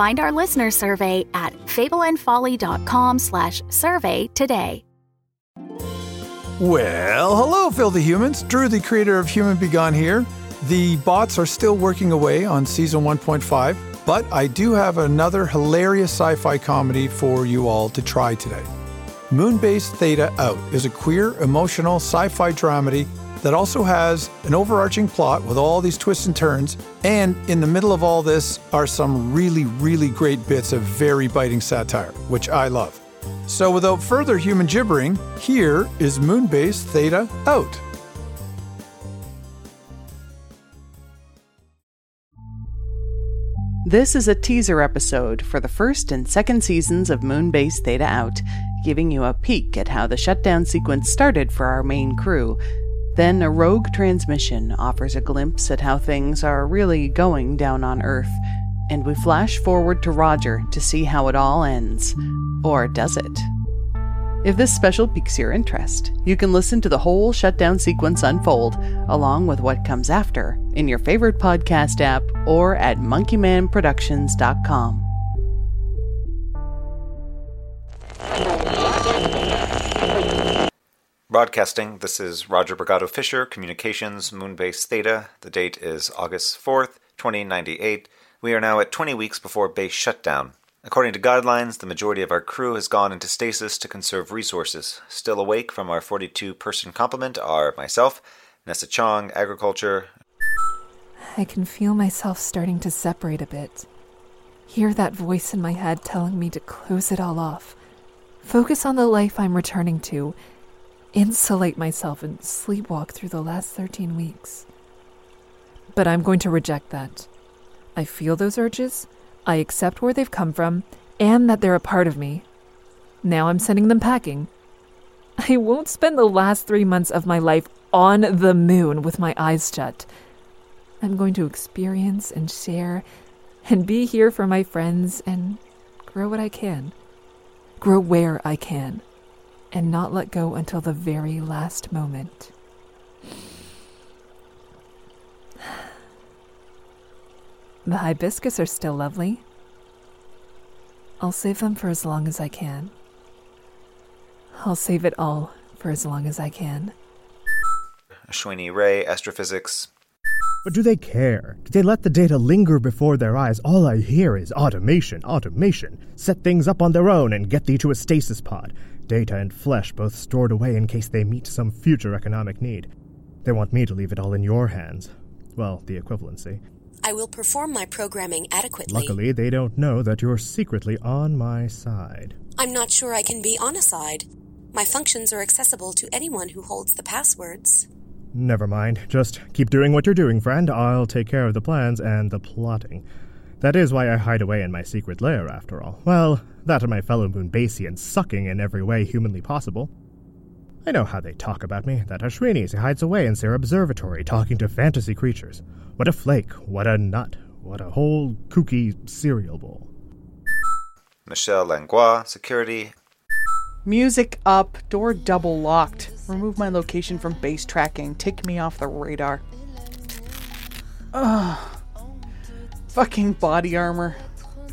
Find our listener survey at fableandfolly.com slash survey today. Well, hello, filthy humans. Drew, the creator of Human Begun here. The bots are still working away on season 1.5, but I do have another hilarious sci fi comedy for you all to try today. Moonbase Theta Out is a queer, emotional sci fi dramedy that also has an overarching plot with all these twists and turns. And in the middle of all this are some really, really great bits of very biting satire, which I love. So without further human gibbering, here is Moonbase Theta Out. This is a teaser episode for the first and second seasons of Moonbase Theta Out, giving you a peek at how the shutdown sequence started for our main crew. Then a rogue transmission offers a glimpse at how things are really going down on Earth, and we flash forward to Roger to see how it all ends. Or does it? If this special piques your interest, you can listen to the whole shutdown sequence unfold, along with what comes after, in your favorite podcast app or at monkeymanproductions.com. Broadcasting, this is Roger Brigado Fisher, Communications, Moonbase Theta. The date is August 4th, 2098. We are now at 20 weeks before base shutdown. According to guidelines, the majority of our crew has gone into stasis to conserve resources. Still awake from our 42 person complement are myself, Nessa Chong, Agriculture. I can feel myself starting to separate a bit. Hear that voice in my head telling me to close it all off. Focus on the life I'm returning to. Insulate myself and sleepwalk through the last 13 weeks. But I'm going to reject that. I feel those urges, I accept where they've come from, and that they're a part of me. Now I'm sending them packing. I won't spend the last three months of my life on the moon with my eyes shut. I'm going to experience and share and be here for my friends and grow what I can. Grow where I can. And not let go until the very last moment. The hibiscus are still lovely. I'll save them for as long as I can. I'll save it all for as long as I can. Ashwini Ray, Astrophysics. But do they care? Do they let the data linger before their eyes? All I hear is automation, automation. Set things up on their own and get thee to a stasis pod. Data and flesh both stored away in case they meet some future economic need. They want me to leave it all in your hands. Well, the equivalency. I will perform my programming adequately. Luckily, they don't know that you're secretly on my side. I'm not sure I can be on a side. My functions are accessible to anyone who holds the passwords. Never mind. Just keep doing what you're doing, friend. I'll take care of the plans and the plotting. That is why I hide away in my secret lair, after all. Well, that and my fellow Moonbasians sucking in every way humanly possible. I know how they talk about me, that Ashwini hides away in their observatory talking to fantasy creatures. What a flake, what a nut, what a whole kooky cereal bowl. Michelle Langlois, Security. Music up, door double locked. Remove my location from base tracking. Take me off the radar. Ugh. Fucking body armor.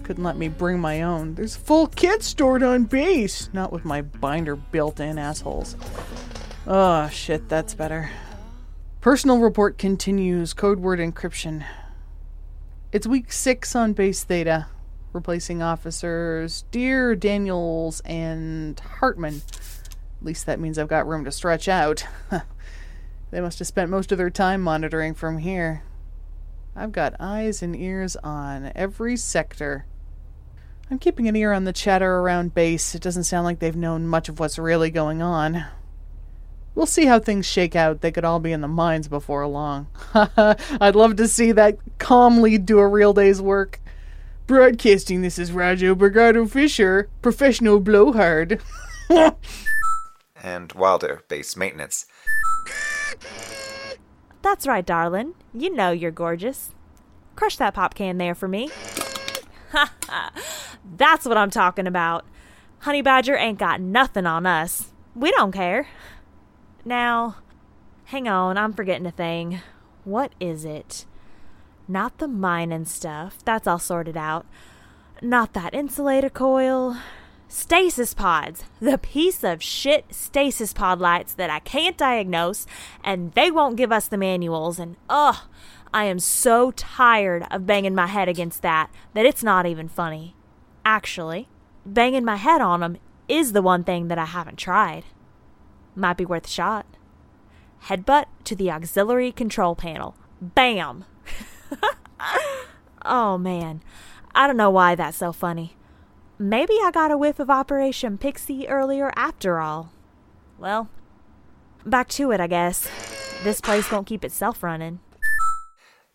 Couldn't let me bring my own. There's a full kit stored on base. Not with my binder built in, assholes. Oh, shit, that's better. Personal report continues. Code word encryption. It's week six on base theta. replacing officers Dear, Daniels, and Hartman. At least that means I've got room to stretch out. they must have spent most of their time monitoring from here. I've got eyes and ears on every sector. I'm keeping an ear on the chatter around base. It doesn't sound like they've known much of what's really going on. We'll see how things shake out. They could all be in the mines before long. I'd love to see that calm lead do a real day's work. Broadcasting this is Roger Brigado Fisher, professional blowhard. and Wilder, base maintenance. That's right, darling. You know you're gorgeous. Crush that pop can there for me. Ha ha! That's what I'm talking about. Honey Badger ain't got nothing on us. We don't care. Now, hang on, I'm forgetting a thing. What is it? Not the mining stuff. That's all sorted out. Not that insulator coil. Stasis pods. The piece of shit stasis pod lights that I can't diagnose, and they won't give us the manuals, and ugh, I am so tired of banging my head against that that it's not even funny. Actually, banging my head on them is the one thing that I haven't tried. Might be worth a shot. Headbutt to the auxiliary control panel. Bam! oh man, I don't know why that's so funny. Maybe I got a whiff of Operation Pixie earlier after all. Well, back to it, I guess. This place won't keep itself running.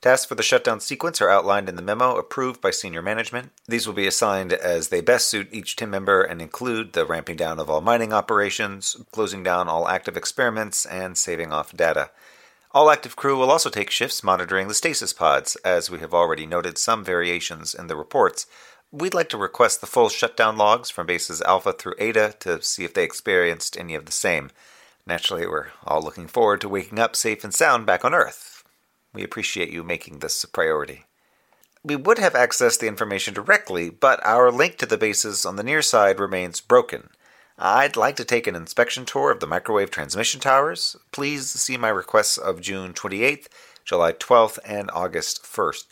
Tasks for the shutdown sequence are outlined in the memo approved by senior management. These will be assigned as they best suit each team member and include the ramping down of all mining operations, closing down all active experiments, and saving off data. All active crew will also take shifts monitoring the stasis pods, as we have already noted some variations in the reports. We'd like to request the full shutdown logs from bases Alpha through Eta to see if they experienced any of the same. Naturally, we're all looking forward to waking up safe and sound back on Earth. We appreciate you making this a priority. We would have accessed the information directly, but our link to the bases on the near side remains broken. I'd like to take an inspection tour of the microwave transmission towers. Please see my requests of June 28th, July 12th, and August 1st.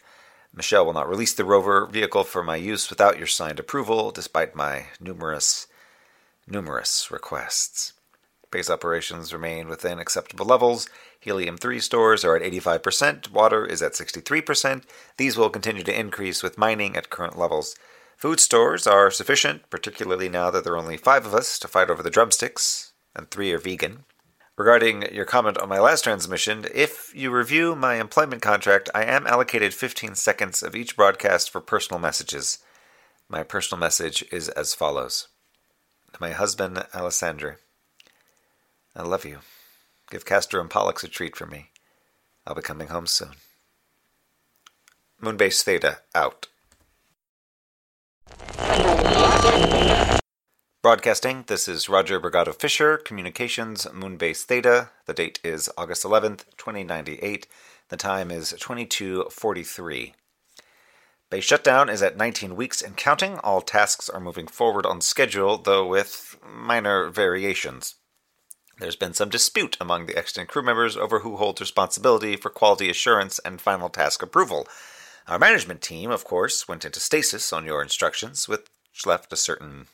Michelle will not release the rover vehicle for my use without your signed approval, despite my numerous, numerous requests. Base operations remain within acceptable levels, Helium 3 stores are at 85%, water is at 63%. These will continue to increase with mining at current levels. Food stores are sufficient, particularly now that there are only five of us to fight over the drumsticks, and three are vegan. Regarding your comment on my last transmission, if you review my employment contract, I am allocated 15 seconds of each broadcast for personal messages. My personal message is as follows To my husband, Alessandra, I love you. Give Castor and Pollux a treat for me. I'll be coming home soon. Moonbase Theta out. Broadcasting, this is Roger Brigado Fisher, Communications, Moonbase Theta. The date is August 11th, 2098. The time is 2243. Base shutdown is at 19 weeks and counting. All tasks are moving forward on schedule, though with minor variations. There's been some dispute among the extant crew members over who holds responsibility for quality assurance and final task approval. Our management team, of course, went into stasis on your instructions, which left a certain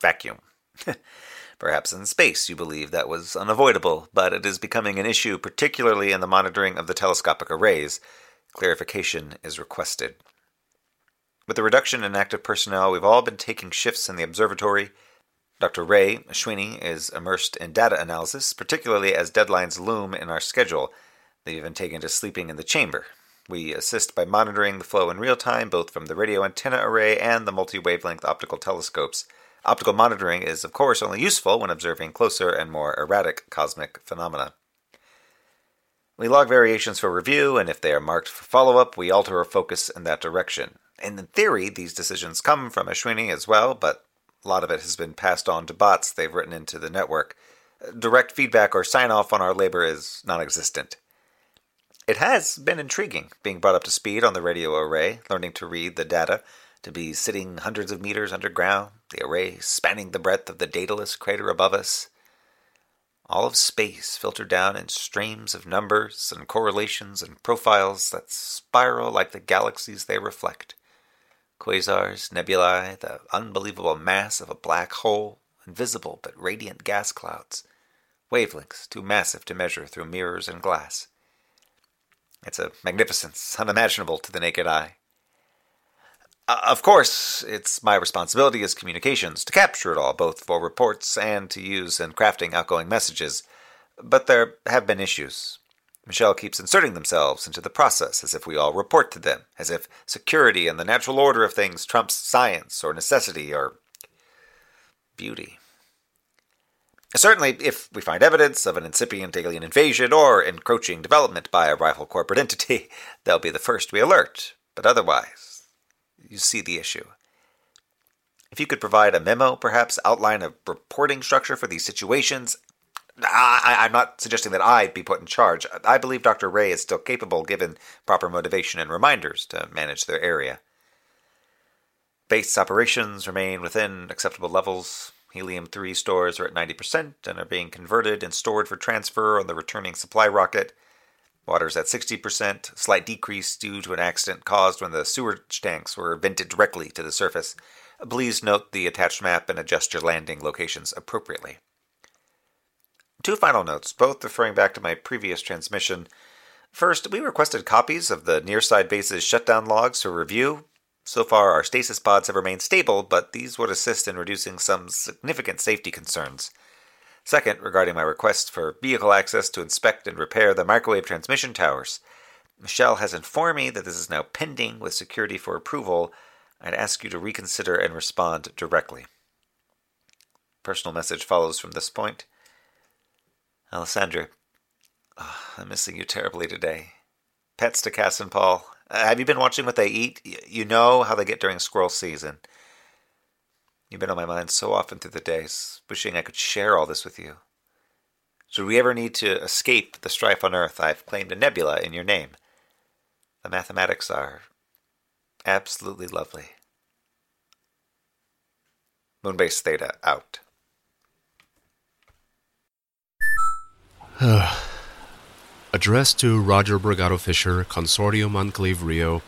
vacuum. Perhaps in space you believe that was unavoidable, but it is becoming an issue, particularly in the monitoring of the telescopic arrays. Clarification is requested. With the reduction in active personnel, we've all been taking shifts in the observatory Dr. Ray Ashwini is immersed in data analysis, particularly as deadlines loom in our schedule. They've even taken to sleeping in the chamber. We assist by monitoring the flow in real time, both from the radio antenna array and the multi wavelength optical telescopes. Optical monitoring is, of course, only useful when observing closer and more erratic cosmic phenomena. We log variations for review, and if they are marked for follow up, we alter our focus in that direction. And in theory, these decisions come from Ashwini as well, but a lot of it has been passed on to bots they've written into the network. Direct feedback or sign off on our labor is non existent. It has been intriguing being brought up to speed on the radio array, learning to read the data, to be sitting hundreds of meters underground, the array spanning the breadth of the Daedalus crater above us. All of space filtered down in streams of numbers and correlations and profiles that spiral like the galaxies they reflect. Quasars, nebulae, the unbelievable mass of a black hole, invisible but radiant gas clouds, wavelengths too massive to measure through mirrors and glass. It's a magnificence unimaginable to the naked eye. Uh, of course, it's my responsibility as communications to capture it all, both for reports and to use in crafting outgoing messages. But there have been issues. Michelle keeps inserting themselves into the process as if we all report to them, as if security and the natural order of things trumps science or necessity or beauty. Certainly, if we find evidence of an incipient alien invasion or encroaching development by a rival corporate entity, they'll be the first we alert. But otherwise, you see the issue. If you could provide a memo, perhaps outline a reporting structure for these situations, I, am not suggesting that I be put in charge. I believe Dr. Ray is still capable, given proper motivation and reminders, to manage their area. Base operations remain within acceptable levels. Helium 3 stores are at 90% and are being converted and stored for transfer on the returning supply rocket. Water's at 60%, slight decrease due to an accident caused when the sewage tanks were vented directly to the surface. Please note the attached map and adjust your landing locations appropriately. Two final notes, both referring back to my previous transmission. First, we requested copies of the Nearside base's shutdown logs for review. So far, our stasis pods have remained stable, but these would assist in reducing some significant safety concerns. Second, regarding my request for vehicle access to inspect and repair the microwave transmission towers, Michelle has informed me that this is now pending with security for approval. I'd ask you to reconsider and respond directly. Personal message follows from this point. Alessandra, oh, I'm missing you terribly today. Pets to Cass and Paul. Uh, have you been watching what they eat? You know how they get during squirrel season. You've been on my mind so often through the days, wishing I could share all this with you. Should we ever need to escape the strife on Earth, I've claimed a nebula in your name. The mathematics are absolutely lovely. Moonbase Theta out. Address to Roger Brigado Fisher, Consortium Enclave Rio,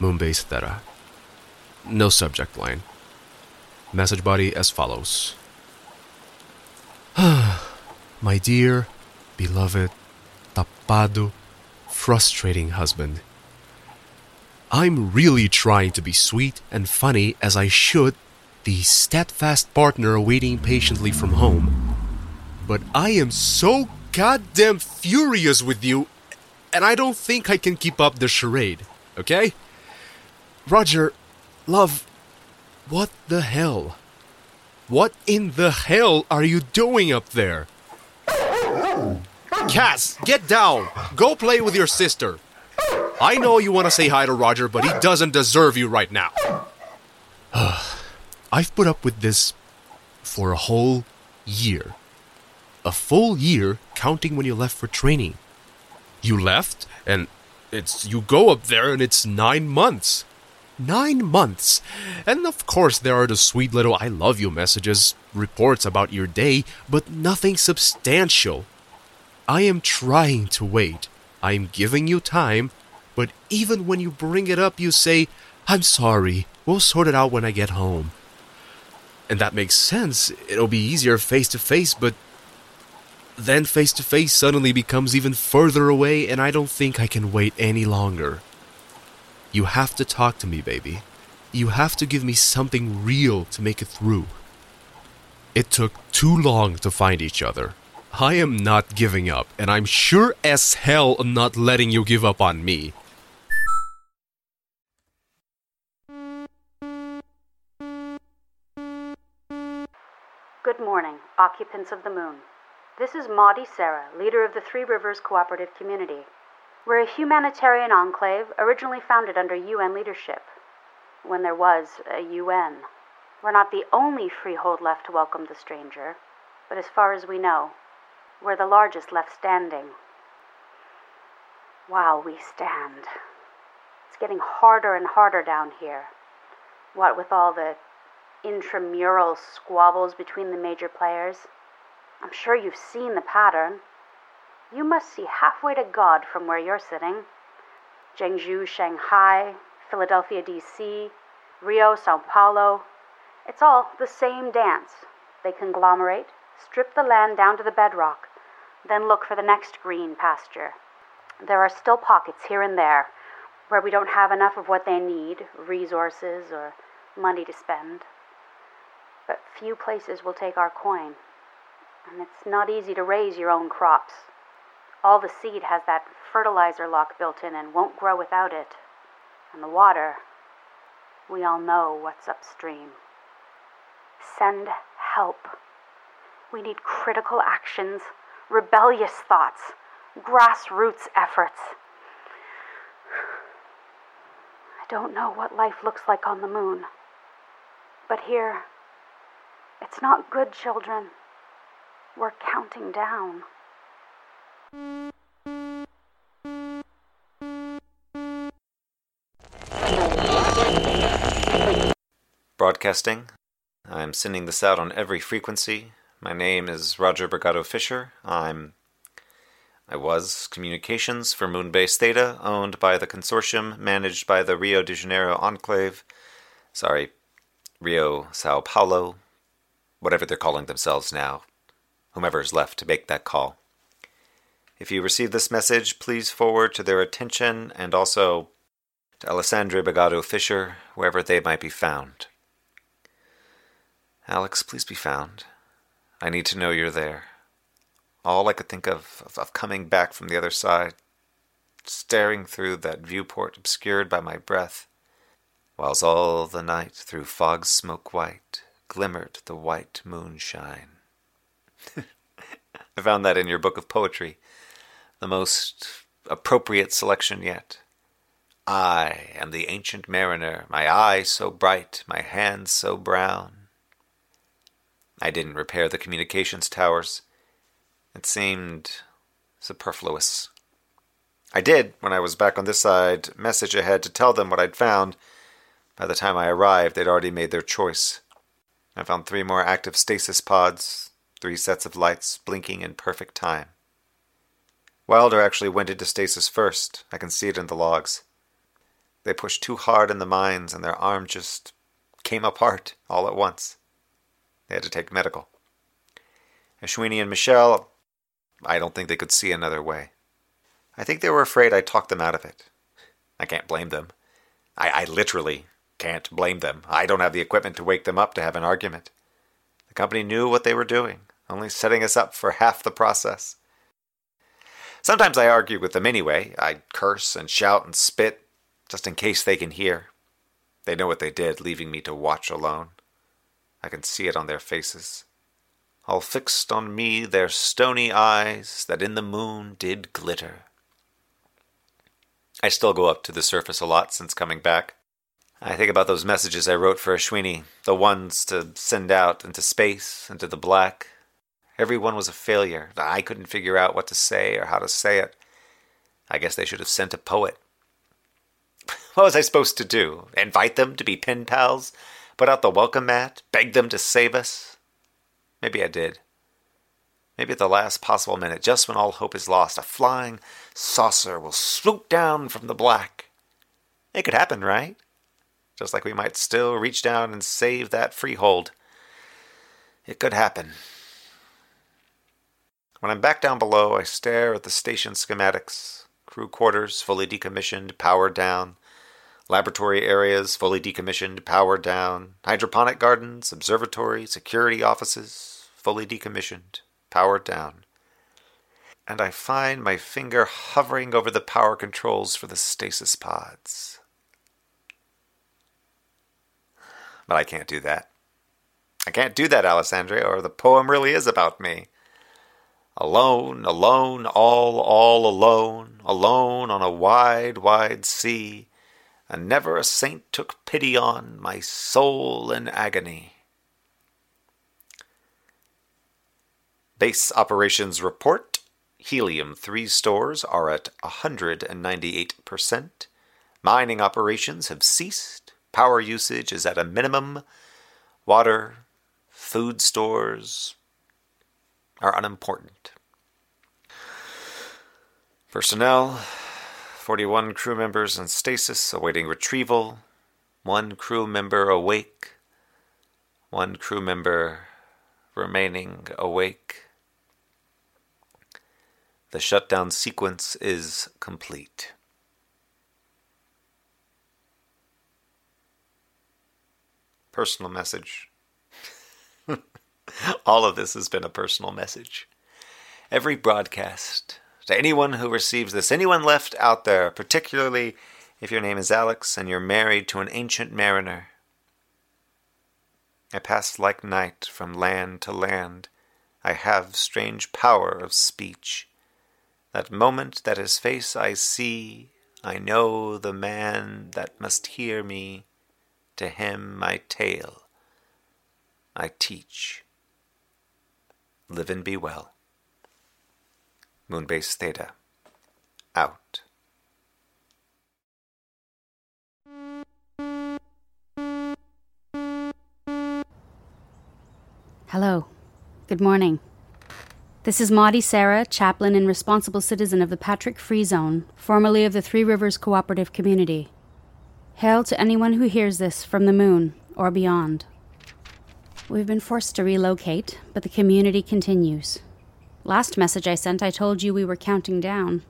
Moonbase Theta. No subject line. Message body as follows My dear, beloved, tapado, frustrating husband. I'm really trying to be sweet and funny as I should, the steadfast partner waiting patiently from home but I am so goddamn furious with you, and I don't think I can keep up the charade, okay? Roger, love, what the hell? What in the hell are you doing up there? Cass, get down! Go play with your sister! I know you want to say hi to Roger, but he doesn't deserve you right now. I've put up with this for a whole year. A full year counting when you left for training. You left, and it's you go up there and it's nine months. Nine months. And of course, there are the sweet little I love you messages, reports about your day, but nothing substantial. I am trying to wait. I am giving you time, but even when you bring it up, you say, I'm sorry, we'll sort it out when I get home. And that makes sense. It'll be easier face to face, but then face to face suddenly becomes even further away, and I don't think I can wait any longer. You have to talk to me, baby. You have to give me something real to make it through. It took too long to find each other. I am not giving up, and I'm sure as hell not letting you give up on me. Good morning, occupants of the moon. This is Maudie Sarah, leader of the Three Rivers Cooperative Community. We're a humanitarian enclave originally founded under UN leadership, when there was a UN. We're not the only freehold left to welcome the stranger, but as far as we know, we're the largest left standing. While we stand. It's getting harder and harder down here. What with all the intramural squabbles between the major players? I'm sure you've seen the pattern. You must see halfway to God from where you're sitting. Zhengzhou, Shanghai, Philadelphia, D.C., Rio, Sao Paulo. It's all the same dance. They conglomerate, strip the land down to the bedrock, then look for the next green pasture. There are still pockets here and there where we don't have enough of what they need resources or money to spend. But few places will take our coin, and it's not easy to raise your own crops. All the seed has that fertilizer lock built in and won't grow without it. And the water, we all know what's upstream. Send help. We need critical actions, rebellious thoughts, grassroots efforts. I don't know what life looks like on the moon, but here, it's not good, children. We're counting down. Broadcasting. I'm sending this out on every frequency. My name is Roger Brigado Fisher. I'm I was communications for Moonbase Theta, owned by the consortium managed by the Rio de Janeiro Enclave. Sorry, Rio Sao Paulo, whatever they're calling themselves now. Whomever is left to make that call. If you receive this message, please forward to their attention and also to Alessandra Brigado Fisher, wherever they might be found. Alex, please be found. I need to know you're there. All I could think of, of, of coming back from the other side, staring through that viewport obscured by my breath, whilst all the night through fog smoke white glimmered the white moonshine. I found that in your book of poetry, the most appropriate selection yet. I am the ancient mariner, my eye so bright, my hands so brown. I didn't repair the communications towers. It seemed superfluous. I did, when I was back on this side, message ahead to tell them what I'd found. By the time I arrived, they'd already made their choice. I found three more active stasis pods, three sets of lights blinking in perfect time. Wilder actually went into stasis first. I can see it in the logs. They pushed too hard in the mines, and their arm just came apart all at once. They had to take medical. Ashwini and Michelle, I don't think they could see another way. I think they were afraid I'd talk them out of it. I can't blame them. I, I literally can't blame them. I don't have the equipment to wake them up to have an argument. The company knew what they were doing, only setting us up for half the process. Sometimes I argue with them anyway. I curse and shout and spit, just in case they can hear. They know what they did, leaving me to watch alone. I can see it on their faces. All fixed on me their stony eyes that in the moon did glitter. I still go up to the surface a lot since coming back. I think about those messages I wrote for Ashwini, the ones to send out into space, into the black. Every one was a failure. I couldn't figure out what to say or how to say it. I guess they should have sent a poet. What was I supposed to do? Invite them to be pen pals? Put out the welcome mat? Beg them to save us? Maybe I did. Maybe at the last possible minute, just when all hope is lost, a flying saucer will swoop down from the black. It could happen, right? Just like we might still reach down and save that freehold. It could happen. When I'm back down below, I stare at the station schematics crew quarters fully decommissioned, powered down, laboratory areas fully decommissioned, powered down, hydroponic gardens, observatory, security offices fully decommissioned, powered down. And I find my finger hovering over the power controls for the stasis pods. But I can't do that. I can't do that, Alessandria, or the poem really is about me. Alone, alone, all, all alone, alone on a wide, wide sea, and never a saint took pity on my soul in agony. Base operations report helium 3 stores are at 198%. Mining operations have ceased. Power usage is at a minimum. Water, food stores, are unimportant. Personnel 41 crew members in stasis awaiting retrieval. one crew member awake, one crew member remaining awake. The shutdown sequence is complete. Personal message. All of this has been a personal message. Every broadcast, to anyone who receives this, anyone left out there, particularly if your name is Alex and you're married to an ancient mariner. I pass like night from land to land. I have strange power of speech. That moment that his face I see, I know the man that must hear me. To him my tale I teach. Live and be well. Moonbase Theta. Out. Hello. Good morning. This is Maudie Sarah, chaplain and responsible citizen of the Patrick Free Zone, formerly of the Three Rivers Cooperative Community. Hail to anyone who hears this from the moon or beyond. We've been forced to relocate, but the community continues. Last message I sent, I told you we were counting down.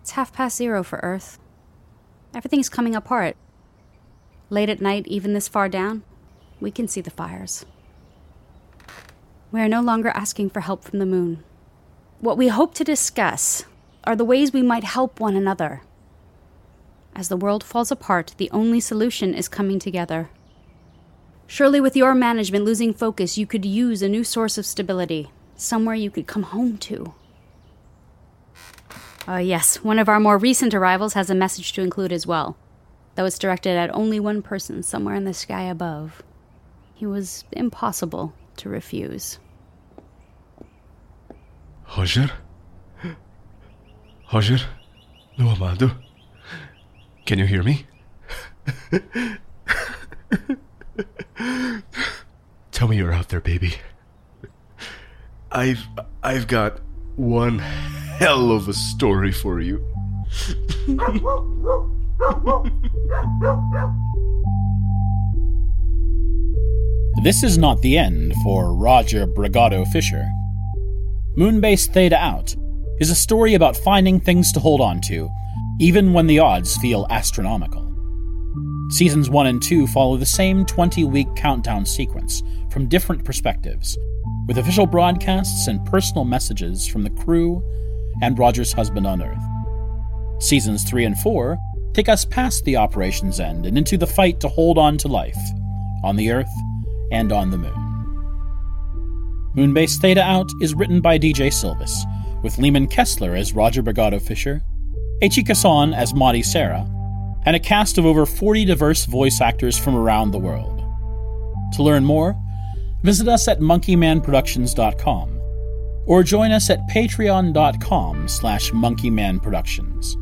It's half past zero for Earth. Everything's coming apart. Late at night, even this far down, we can see the fires. We are no longer asking for help from the moon. What we hope to discuss are the ways we might help one another. As the world falls apart, the only solution is coming together. Surely, with your management losing focus, you could use a new source of stability, somewhere you could come home to. Uh, yes, one of our more recent arrivals has a message to include as well, though it's directed at only one person somewhere in the sky above. He was impossible to refuse. Roger? Roger? No amado? Can you hear me? Tell me you're out there, baby. I've I've got one hell of a story for you. This is not the end for Roger Brigado Fisher. Moonbase Theta Out is a story about finding things to hold on to, even when the odds feel astronomical. Seasons 1 and 2 follow the same 20 week countdown sequence from different perspectives, with official broadcasts and personal messages from the crew and Roger's husband on Earth. Seasons 3 and 4 take us past the operation's end and into the fight to hold on to life on the Earth and on the Moon. Moonbase Theta Out is written by DJ Silvis, with Leeman Kessler as Roger Brigado Fisher, Echi Kasson as Maudie Sarah, and a cast of over 40 diverse voice actors from around the world. To learn more, visit us at monkeymanproductions.com or join us at patreon.com slash monkeymanproductions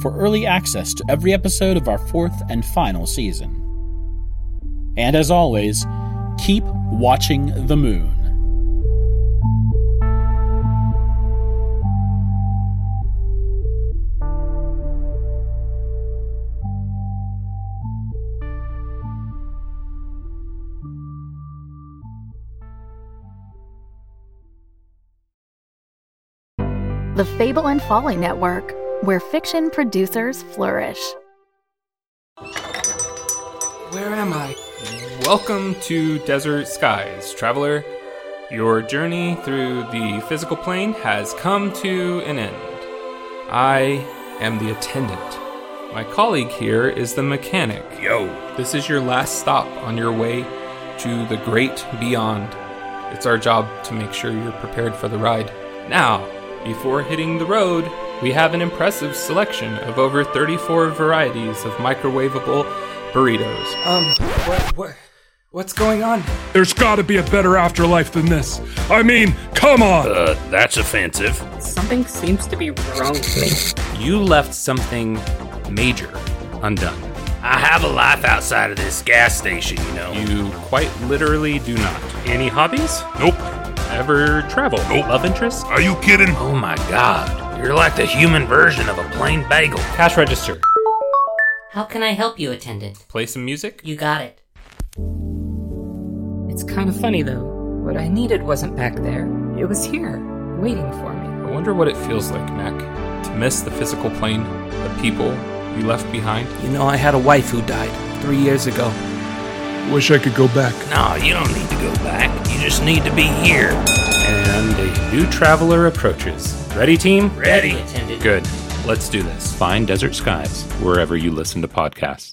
for early access to every episode of our fourth and final season. And as always, keep watching the moon. The Fable and Folly Network, where fiction producers flourish. Where am I? Welcome to Desert Skies, traveler. Your journey through the physical plane has come to an end. I am the attendant. My colleague here is the mechanic. Yo. This is your last stop on your way to the great beyond. It's our job to make sure you're prepared for the ride. Now, before hitting the road, we have an impressive selection of over 34 varieties of microwavable burritos. Um, what, what, what's going on? There's gotta be a better afterlife than this. I mean, come on! Uh, that's offensive. Something seems to be wrong with me. You left something major undone. I have a life outside of this gas station, you know. You quite literally do not. Any hobbies? Nope. Ever travel? Nope. Love interest? Are you kidding? Oh my god. You're like the human version of a plain bagel. Cash register. How can I help you, attendant? Play some music? You got it. It's kind of funny though. What I needed wasn't back there. It was here, waiting for me. I wonder what it feels like, Mac, to miss the physical plane, the people you left behind. You know, I had a wife who died three years ago. Wish I could go back. No, you don't need to go back. You just need to be here. And a new traveler approaches. Ready, team? Ready. Attendant. Good. Let's do this. Find Desert Skies wherever you listen to podcasts.